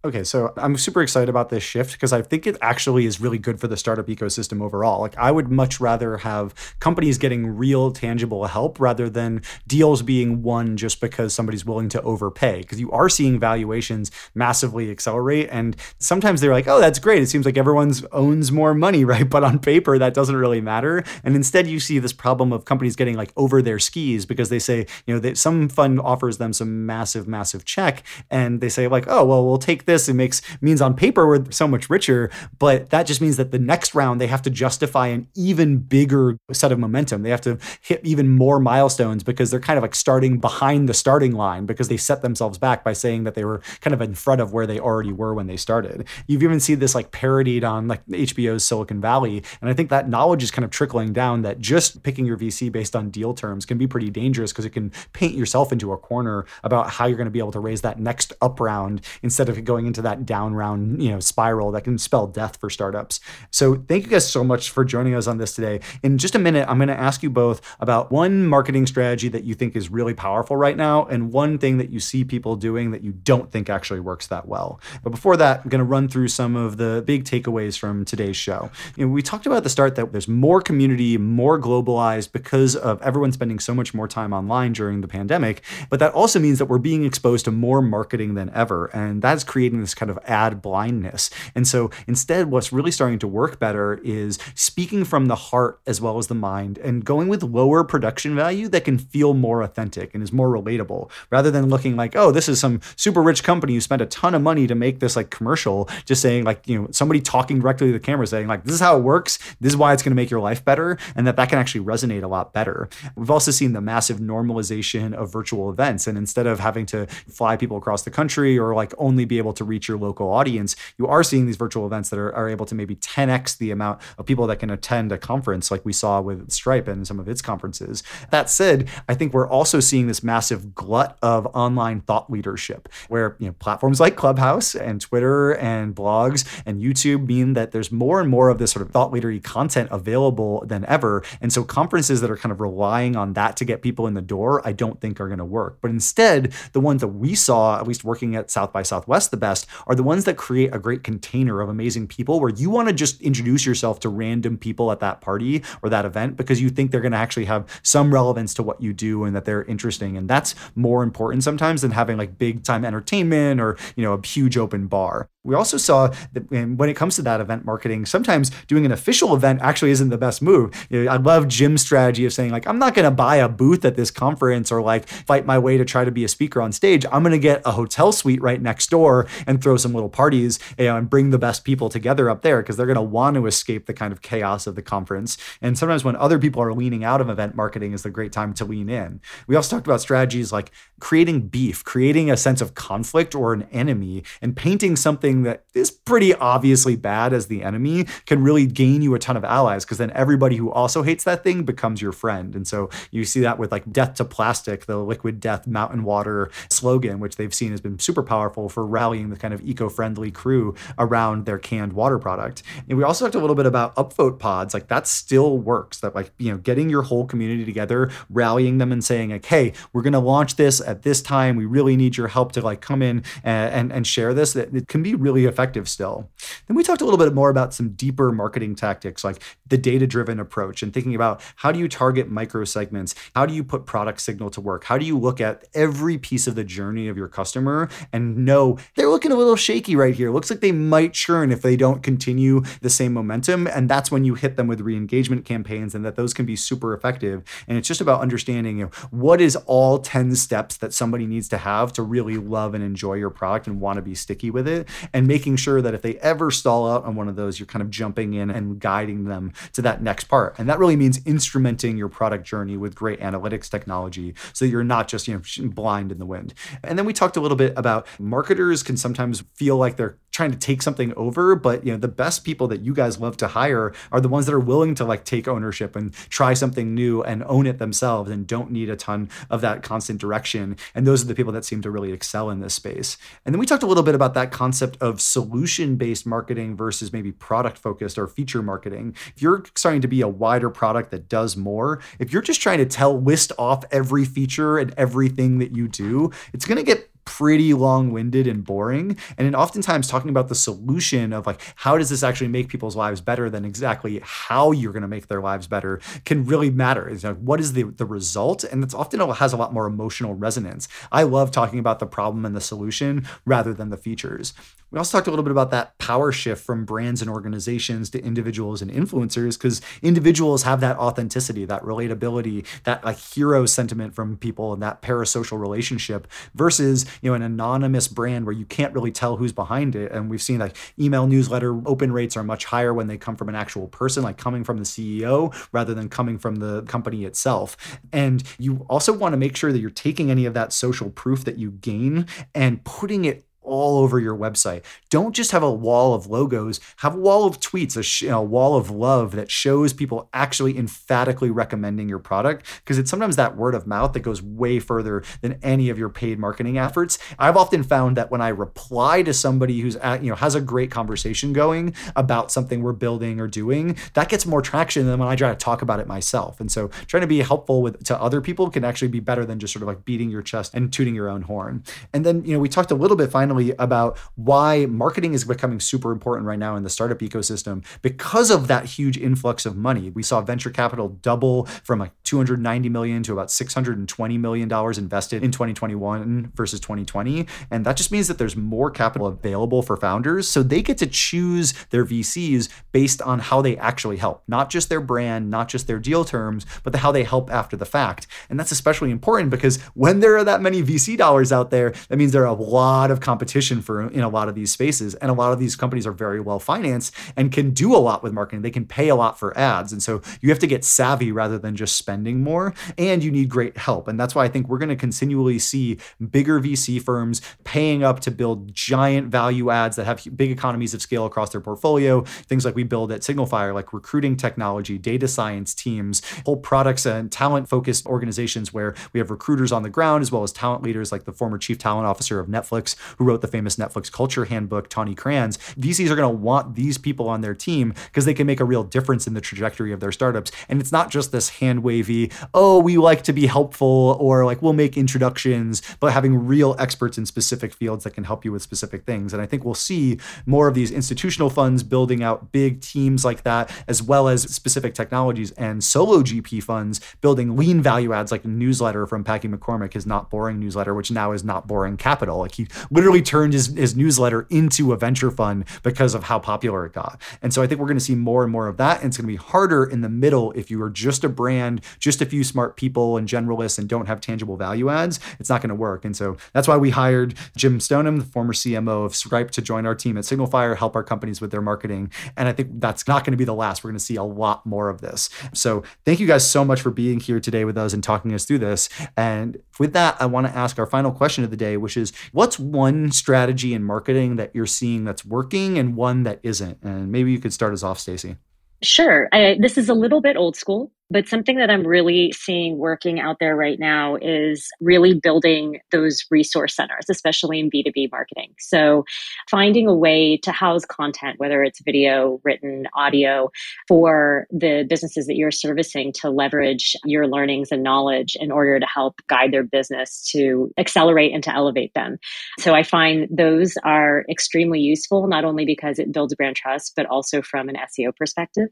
Okay, so I'm super excited about this shift because I think it actually is really good for the startup ecosystem overall. Like, I would much rather have companies getting real, tangible help rather than deals being won just because somebody's willing to overpay. Because you are seeing valuations massively accelerate, and sometimes they're like, "Oh, that's great. It seems like everyone's owns more money, [laughs] right?" But on paper, that doesn't really matter. And instead, you see this problem of companies getting like over their skis because they say, you know, that some fund offers them some massive, massive check, and they say like, "Oh, well, we'll take." this. It makes means on paper we're so much richer, but that just means that the next round they have to justify an even bigger set of momentum. They have to hit even more milestones because they're kind of like starting behind the starting line because they set themselves back by saying that they were kind of in front of where they already were when they started. You've even seen this like parodied on like HBO's Silicon Valley, and I think that knowledge is kind of trickling down that just picking your VC based on deal terms can be pretty dangerous because it can paint yourself into a corner about how you're going to be able to raise that next up round instead of going into that down round, you know, spiral that can spell death for startups. So thank you guys so much for joining us on this today. In just a minute, I'm going to ask you both about one marketing strategy that you think is really powerful right now and one thing that you see people doing that you don't think actually works that well. But before that, I'm going to run through some of the big takeaways from today's show. You know, we talked about the start that there's more community, more globalized because of everyone spending so much more time online during the pandemic, but that also means that we're being exposed to more marketing than ever and that's creating creating this kind of ad blindness. And so instead, what's really starting to work better is speaking from the heart as well as the mind and going with lower production value that can feel more authentic and is more relatable rather than looking like, oh, this is some super rich company who spent a ton of money to make this like commercial, just saying like, you know, somebody talking directly to the camera saying like, this is how it works. This is why it's going to make your life better. And that that can actually resonate a lot better. We've also seen the massive normalization of virtual events. And instead of having to fly people across the country or like only be able to reach your local audience, you are seeing these virtual events that are, are able to maybe 10x the amount of people that can attend a conference, like we saw with Stripe and some of its conferences. That said, I think we're also seeing this massive glut of online thought leadership, where you know platforms like Clubhouse and Twitter and blogs and YouTube mean that there's more and more of this sort of thought leadery content available than ever. And so conferences that are kind of relying on that to get people in the door, I don't think are going to work. But instead, the ones that we saw, at least working at South by Southwest the best, are the ones that create a great container of amazing people where you want to just introduce yourself to random people at that party or that event because you think they're going to actually have some relevance to what you do and that they're interesting. And that's more important sometimes than having like big time entertainment or, you know, a huge open bar We also saw that when it comes to that event marketing, sometimes doing an official event actually isn't the best move. You know, I love Jim's strategy of saying, like, I'm not going to buy a booth at this conference or like fight my way to try to be a speaker on stage. I'm going to get a hotel suite right next door and throw some little parties you know, and bring the best people together up there because they're going to want to escape the kind of chaos of the conference. And sometimes when other people are leaning out of event marketing is the great time to lean in. We also talked about strategies like creating beef, creating a sense of conflict or an enemy, and painting something that is pretty obviously bad as the enemy can really gain you a ton of allies because then everybody who also hates that thing becomes your friend. And so you see that with like death to plastic, the liquid death mountain water slogan, which they've seen has been super powerful for rallying the kind of eco friendly crew around their canned water product. And we also talked a little bit about upvote pods. Like that still works. That like, you know, getting your whole community together, rallying them and saying like, hey, we're going to launch this at this time. We really need your help to like come in and, and, and share this. It, it can be really effective still. Then we talked a little bit more about some deeper marketing tactics like the data driven approach and thinking about how do you target micro segments? How do you put product signal to work? How do you look at every piece of the journey of your customer and know they're looking a little shaky right here? Looks like they might churn if they don't continue the same momentum. And that's when you hit them with re engagement campaigns and that those can be super effective. And it's just about understanding you know, what is all 10 steps that somebody needs to have to really love and enjoy your product and want to be sticky with it. And making sure that if they ever stall out on one of those, you're kind of jumping in and guiding them to that next part. And that really means instrumenting your product journey with great analytics technology so you're not just, you know, blind in the wind. And then we talked a little bit about marketers can sometimes feel like they're trying to take something over but you know the best people that you guys love to hire are the ones that are willing to like take ownership and try something new and own it themselves and don't need a ton of that constant direction. And those are the people that seem to really excel in this space. And then we talked a little bit about that concept of solution based marketing versus maybe product focused or feature marketing. If you're starting to be a wider product that does more if you're just trying to tell list off every feature and everything that you do it's going to get pretty long-winded and boring and oftentimes talking about the solution of like how does this actually make people's lives better than exactly how you're going to make their lives better can really matter. It's like what is the the result? And it's often has a lot more emotional resonance. I love talking about the problem and the solution rather than the features we also talked a little bit about that power shift from brands and organizations to individuals and influencers because individuals have that authenticity, that relatability, that like hero sentiment from people and that parasocial relationship versus, you know, an anonymous brand where you can't really tell who's behind it. And we've seen like email newsletter open rates are much higher when they come from an actual person, like coming from the CEO rather than coming from the company itself. And you also want to make sure that you're taking any of that social proof that you gain and putting it all over your website. Don't just have a wall of logos, have a wall of tweets, a, sh- a wall of love that shows people actually emphatically recommending your product because it's sometimes that word of mouth that goes way further than any of your paid marketing efforts. I've often found that when I reply to somebody who's at, you know has a great conversation going about something we're building or doing, that gets more traction than when I try to talk about it myself. And so trying to be helpful with to other people can actually be better than just sort of like beating your chest and tooting your own horn. And then, you know, we talked a little bit finally about why marketing is becoming super important right now in the startup ecosystem because of that huge influx of money. We saw venture capital double from like 290 million to about 620 million dollars invested in 2021 versus 2020, and that just means that there's more capital available for founders, so they get to choose their VCs based on how they actually help, not just their brand, not just their deal terms, but the how they help after the fact. And that's especially important because when there are that many VC dollars out there, that means there are a lot of competition competition for in a lot of these spaces. And a lot of these companies are very well financed and can do a lot with marketing. They can pay a lot for ads. And so you have to get savvy rather than just spending more. And you need great help. And that's why i think we're going to continually see bigger vc firms paying up to build giant value adds that have big economies of scale across their portfolio. Things like we build at signalfire like recruiting technology data science teams whole products and talent focused organizations where we have recruiters on the ground as well as talent leaders like the former chief talent officer of netflix who wrote the the famous Netflix culture handbook, Tawni Cranz, VCs are going to want these people on their team because they can make a real difference in the trajectory of their startups. And it's not just this hand wavy, oh, we like to be helpful or like we'll make introductions, but having real experts in specific fields that can help you with specific things. And I think we'll see more of these institutional funds building out big teams like that, as well as specific technologies and solo GP funds building lean value adds like a newsletter from Packy McCormick, his Not Boring newsletter, which now is Not Boring Capital. Like he literally literally turned his, his newsletter into a venture fund because of how popular it got. And so I think we're going to see more and more of that. And it's going to be harder in the middle if you are just a brand, just a few smart people and generalists and don't have tangible value adds. It's not going to work. And so that's why we hired Jim Stoneham, the former CMO of Stripe, to join our team at Signalfire, help our companies with their marketing. And I think that's not going to be the last. We're going to see a lot more of this. So thank you guys so much for being here today with us and talking us through this. And with that, I want to ask our final question of the day, which is what's one strategy in marketing that you're seeing that's working and one that isn't? And maybe you could start us off, Stacy. Sure. I, this is a little bit old school, but something that I'm really seeing working out there right now is really building those resource centers, especially in B2B marketing. So, finding a way to house content, whether it's video, written, audio, for the businesses that you're servicing to leverage your learnings and knowledge in order to help guide their business to accelerate and to elevate them. So, I find those are extremely useful, not only because it builds brand trust, but also from an SEO perspective.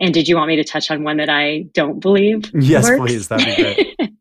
And did you want me to touch on one that I don't believe. Yes, works. please. That'd be great. [laughs]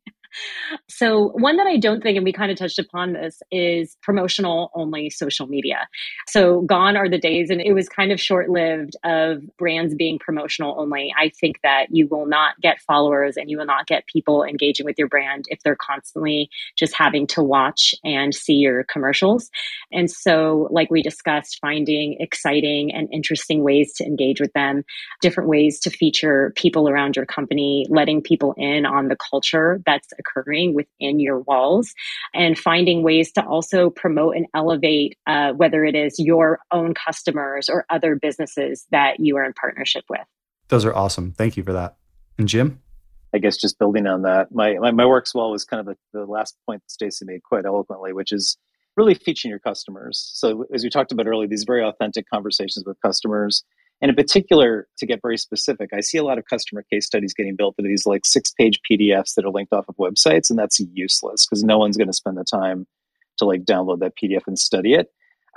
So, one that I don't think, and we kind of touched upon this, is promotional only social media. So, gone are the days, and it was kind of short lived of brands being promotional only. I think that you will not get followers and you will not get people engaging with your brand if they're constantly just having to watch and see your commercials. And so, like we discussed, finding exciting and interesting ways to engage with them, different ways to feature people around your company, letting people in on the culture that's occurring with within your walls and finding ways to also promote and elevate uh, whether it is your own customers or other businesses that you are in partnership with. Those are awesome. Thank you for that. And Jim? I guess just building on that, my, my, my work well was kind of the, the last point that Stacy made quite eloquently, which is really featuring your customers. So as we talked about earlier, these very authentic conversations with customers and in particular, to get very specific, I see a lot of customer case studies getting built into these like six page PDFs that are linked off of websites, and that's useless because no one's going to spend the time to like download that PDF and study it.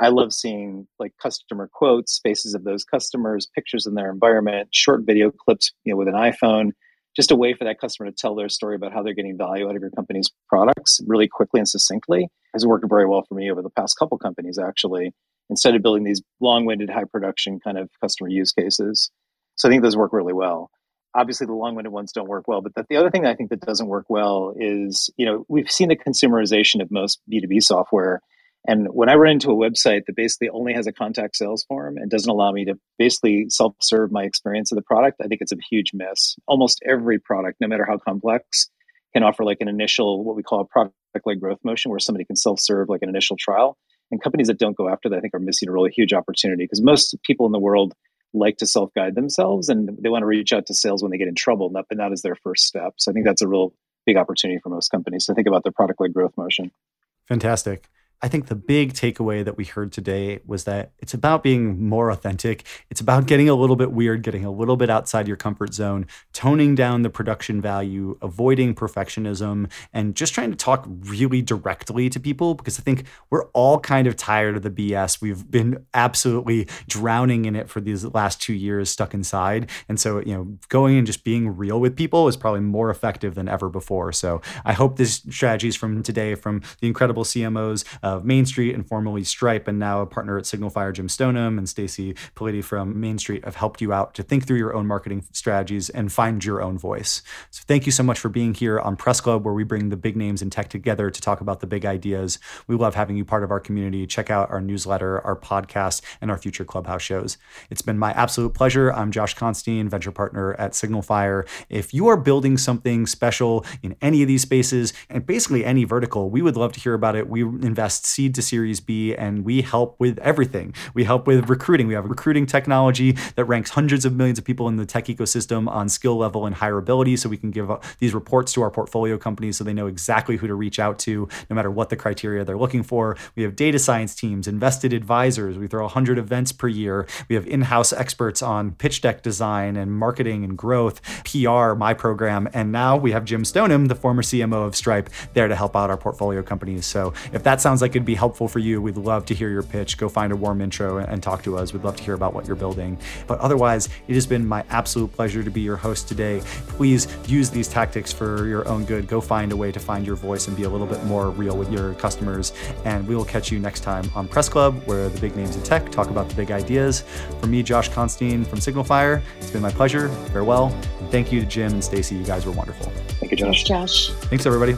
I love seeing like customer quotes, faces of those customers, pictures in their environment, short video clips, you know, with an iPhone, just a way for that customer to tell their story about how they're getting value out of your company's products really quickly and succinctly has worked very well for me over the past couple companies actually instead of building these long-winded high production kind of customer use cases. So i think those work really well. Obviously the long-winded ones don't work well but the, the other thing i think that doesn't work well is you know we've seen the consumerization of most b2b software. And when i run into a website that basically only has a contact sales form and doesn't allow me to basically self-serve my experience of the product i think it's a huge miss. Almost every product no matter how complex can offer like an initial what we call a product led growth motion where somebody can self-serve like an initial trial and companies that don't go after that, I think, are missing a really huge opportunity because most people in the world like to self guide themselves and they want to reach out to sales when they get in trouble, but that is their first step. So I think that's a real big opportunity for most companies to think about their product led growth motion. Fantastic. I think the big takeaway that we heard today was that it's about being more authentic. It's about getting a little bit weird, getting a little bit outside your comfort zone, toning down the production value, avoiding perfectionism, and just trying to talk really directly to people because I think we're all kind of tired of the BS. We've been absolutely drowning in it for these last two years stuck inside. And so, you know, going and just being real with people is probably more effective than ever before. So I hope this strategies from today from the incredible CMOs. Uh, of Main Street and formerly Stripe, and now a partner at Signalfire, Jim Stoneham and Stacy Politi from Main Street have helped you out to think through your own marketing strategies and find your own voice. So thank you so much for being here on Press Club, where we bring the big names in tech together to talk about the big ideas. We love having you part of our community. Check out our newsletter, our podcast, and our future Clubhouse shows. It's been my absolute pleasure. I'm Josh Constine, venture partner at Signalfire. If you are building something special in any of these spaces and basically any vertical, we would love to hear about it. We invest seed to Series B, and we help with everything. We help with recruiting. We have recruiting technology that ranks hundreds of millions of people in the tech ecosystem on skill level and hireability. So we can give uh, these reports to our portfolio companies so they know exactly who to reach out to, no matter what the criteria they're looking for. We have data science teams, invested advisors. We throw 100 events per year. We have in house experts on pitch deck design and marketing and growth, PR, my program. And now we have Jim Stoneham, the former CMO of Stripe, there to help out our portfolio companies. So if that sounds like like it'd be helpful for you, we'd love to hear your pitch. Go find a warm intro and talk to us. We'd love to hear about what you're building. But otherwise, it has been my absolute pleasure to be your host today. Please use these tactics for your own good. Go find a way to find your voice and be a little bit more real with your customers. And we will catch you next time on Press Club, where the big names in tech talk about the big ideas. For me, Josh Constine from Signalfire, it's been my pleasure. Farewell. And thank you to Jim and Stacy. You guys were wonderful. Thank you, Josh. Josh. Thanks, everybody.